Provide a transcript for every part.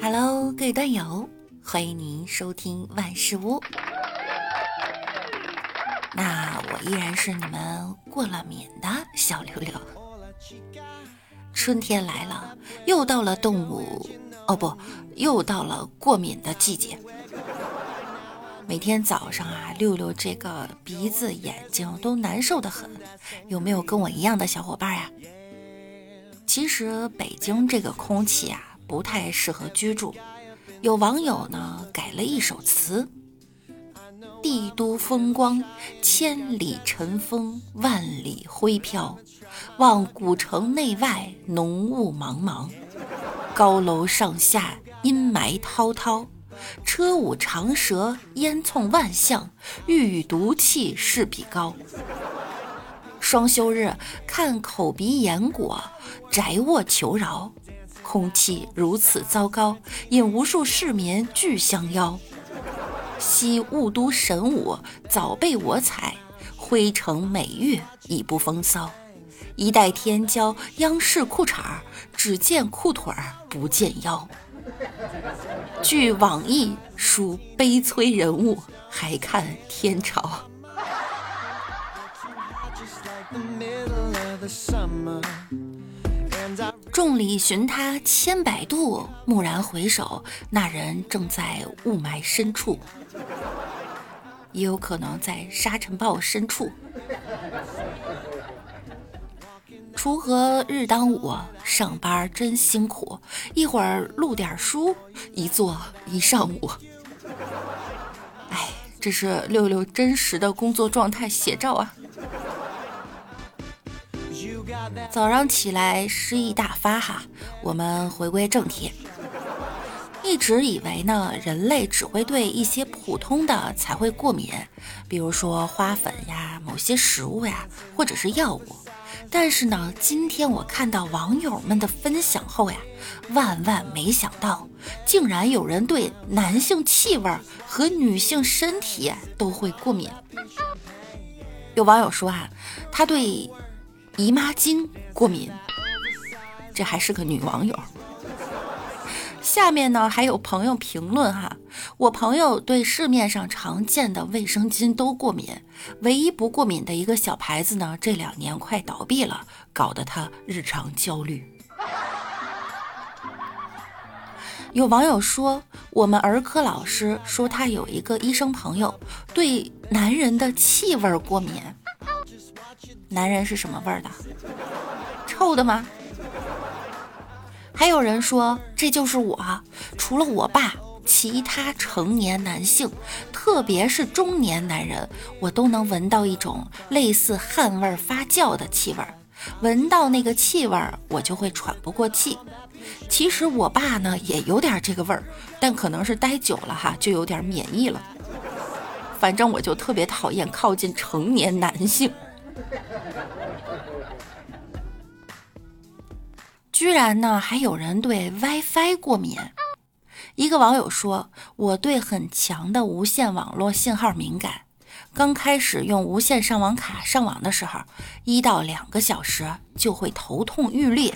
Hello，各位段友，欢迎您收听万事屋。那我依然是你们过了敏的小六六。春天来了，又到了动物哦不，又到了过敏的季节。每天早上啊，六六这个鼻子、眼睛都难受的很。有没有跟我一样的小伙伴呀？其实北京这个空气啊，不太适合居住。有网友呢改了一首词：帝都风光，千里尘风，万里灰飘。望古城内外，浓雾茫茫，高楼上下，阴霾滔滔。车舞长蛇，烟囱万象，欲与毒气势比高。双休日看口鼻眼果，宅卧求饶。空气如此糟糕，引无数市民俱相邀。昔雾都神武，早被我采；灰城美玉，已不风骚。一代天骄，央视裤衩只见裤腿儿，不见腰。据网易属悲催人物，还看天朝。众里寻他千百度，蓦然回首，那人正在雾霾深处，也有可能在沙尘暴深处。锄禾日当午，上班真辛苦。一会儿录点书，一坐一上午。哎，这是六六真实的工作状态写照啊！早上起来诗意大发哈，我们回归正题。一直以为呢，人类只会对一些普通的才会过敏，比如说花粉呀、某些食物呀，或者是药物。但是呢，今天我看到网友们的分享后呀，万万没想到，竟然有人对男性气味和女性身体都会过敏。有网友说啊，他对姨妈巾过敏，这还是个女网友。下面呢还有朋友评论哈，我朋友对市面上常见的卫生巾都过敏，唯一不过敏的一个小牌子呢，这两年快倒闭了，搞得他日常焦虑。有网友说，我们儿科老师说他有一个医生朋友对男人的气味过敏，男人是什么味儿的？臭的吗？还有人说这就是我，除了我爸，其他成年男性，特别是中年男人，我都能闻到一种类似汗味发酵的气味儿。闻到那个气味儿，我就会喘不过气。其实我爸呢也有点这个味儿，但可能是待久了哈，就有点免疫了。反正我就特别讨厌靠近成年男性。居然呢，还有人对 WiFi 过敏。一个网友说：“我对很强的无线网络信号敏感，刚开始用无线上网卡上网的时候，一到两个小时就会头痛欲裂，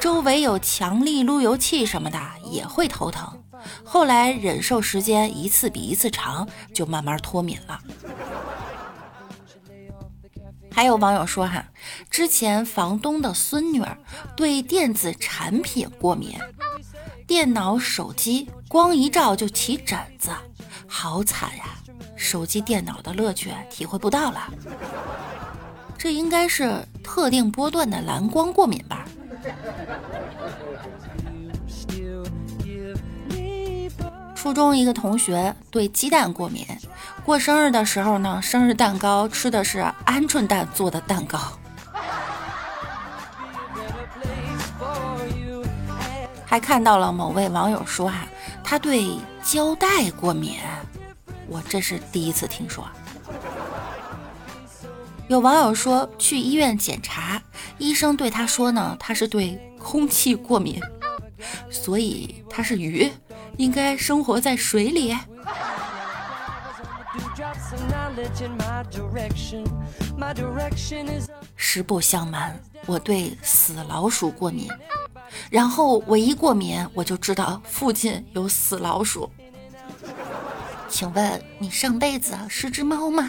周围有强力路由器什么的也会头疼。后来忍受时间一次比一次长，就慢慢脱敏了。”还有网友说哈，之前房东的孙女儿对电子产品过敏，电脑、手机光一照就起疹子，好惨呀！手机、电脑的乐趣体会不到了，这应该是特定波段的蓝光过敏吧？初中一个同学对鸡蛋过敏。过生日的时候呢，生日蛋糕吃的是鹌鹑蛋做的蛋糕。还看到了某位网友说啊，他对胶带过敏，我这是第一次听说。有网友说去医院检查，医生对他说呢，他是对空气过敏，所以他是鱼，应该生活在水里。实不相瞒，我对死老鼠过敏。然后我一过敏，我就知道附近有死老鼠。请问你上辈子是只猫吗？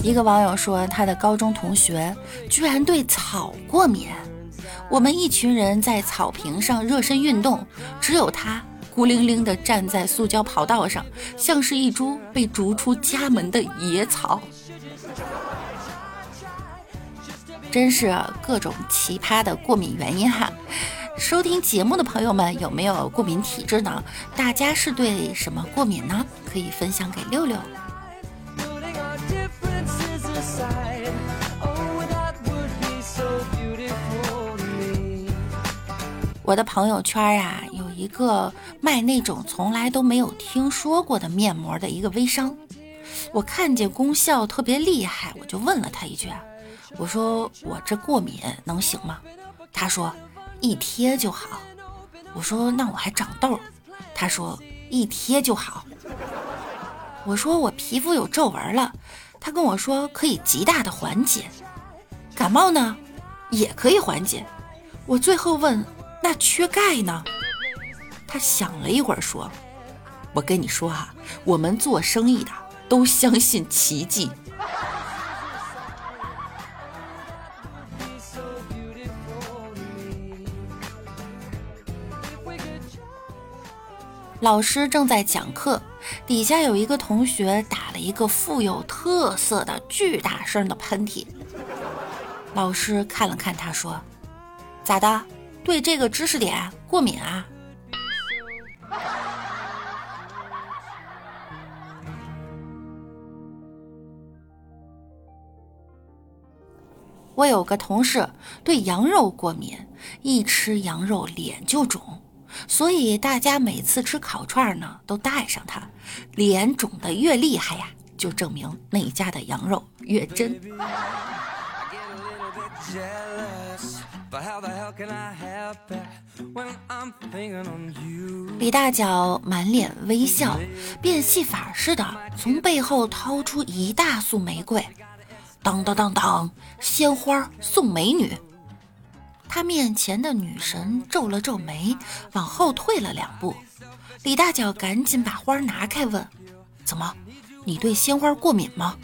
一个网友说，他的高中同学居然对草过敏。我们一群人在草坪上热身运动，只有他孤零零地站在塑胶跑道上，像是一株被逐出家门的野草。真是各种奇葩的过敏原因哈！收听节目的朋友们有没有过敏体质呢？大家是对什么过敏呢？可以分享给六六。我的朋友圈呀，有一个卖那种从来都没有听说过的面膜的一个微商，我看见功效特别厉害，我就问了他一句：“我说我这过敏能行吗？”他说：“一贴就好。”我说：“那我还长痘。”他说：“一贴就好。”我说：“我皮肤有皱纹了。”他跟我说：“可以极大的缓解。”感冒呢，也可以缓解。我最后问。那缺钙呢？他想了一会儿说：“我跟你说哈，我们做生意的都相信奇迹。”老师正在讲课，底下有一个同学打了一个富有特色的巨大声的喷嚏。老师看了看他，说：“咋的？”对这个知识点过敏啊！我有个同事对羊肉过敏，一吃羊肉脸就肿，所以大家每次吃烤串呢都带上它。脸肿的越厉害呀，就证明那家的羊肉越真。李大脚满脸微笑，变戏法似的从背后掏出一大束玫瑰，当当当当，鲜花送美女。他面前的女神皱了皱眉，往后退了两步。李大脚赶紧把花拿开，问：“怎么，你对鲜花过敏吗？”“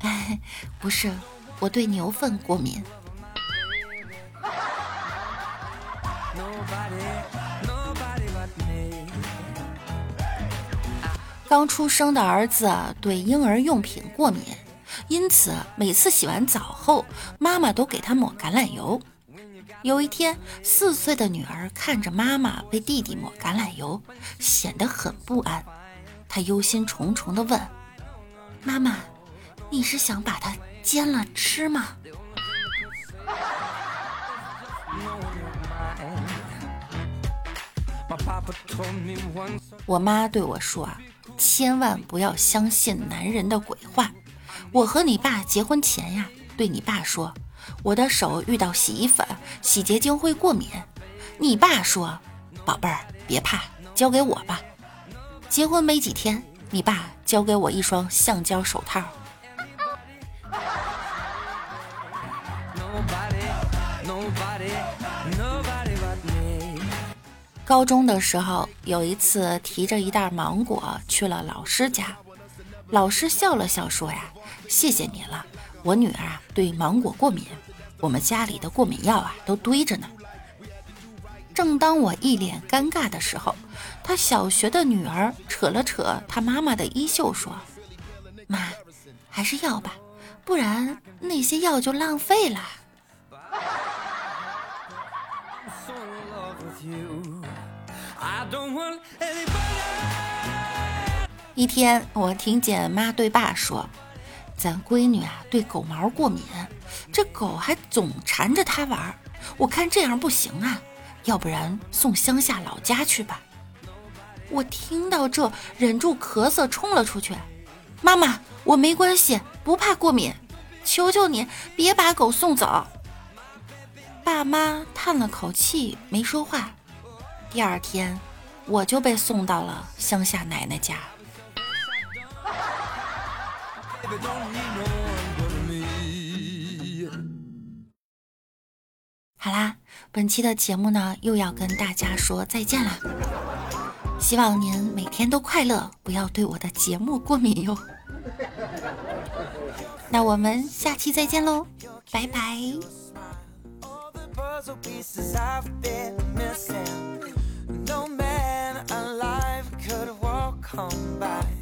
哎，不是，我对牛粪过敏。”刚出生的儿子对婴儿用品过敏，因此每次洗完澡后，妈妈都给他抹橄榄油。有一天，四岁的女儿看着妈妈为弟弟抹橄榄油，显得很不安。她忧心忡忡地问：“妈妈，你是想把它煎了吃吗？”我妈对我说：“啊。”千万不要相信男人的鬼话。我和你爸结婚前呀，对你爸说，我的手遇到洗衣粉、洗洁精会过敏。你爸说，宝贝儿别怕，交给我吧。结婚没几天，你爸交给我一双橡胶手套。高中的时候，有一次提着一袋芒果去了老师家，老师笑了笑说：“呀，谢谢你了，我女儿啊对芒果过敏，我们家里的过敏药啊都堆着呢。”正当我一脸尴尬的时候，他小学的女儿扯了扯他妈妈的衣袖说：“妈，还是要吧，不然那些药就浪费了。”一天，我听见妈对爸说：“咱闺女啊，对狗毛过敏，这狗还总缠着她玩。我看这样不行啊，要不然送乡下老家去吧。”我听到这，忍住咳嗽冲了出去：“妈妈，我没关系，不怕过敏，求求你别把狗送走。”爸妈叹了口气，没说话。第二天。我就被送到了乡下奶奶家。好啦，本期的节目呢又要跟大家说再见啦。希望您每天都快乐，不要对我的节目过敏哟。那我们下期再见喽，拜拜。puzzle pieces I've been missing. No man alive could walk home by.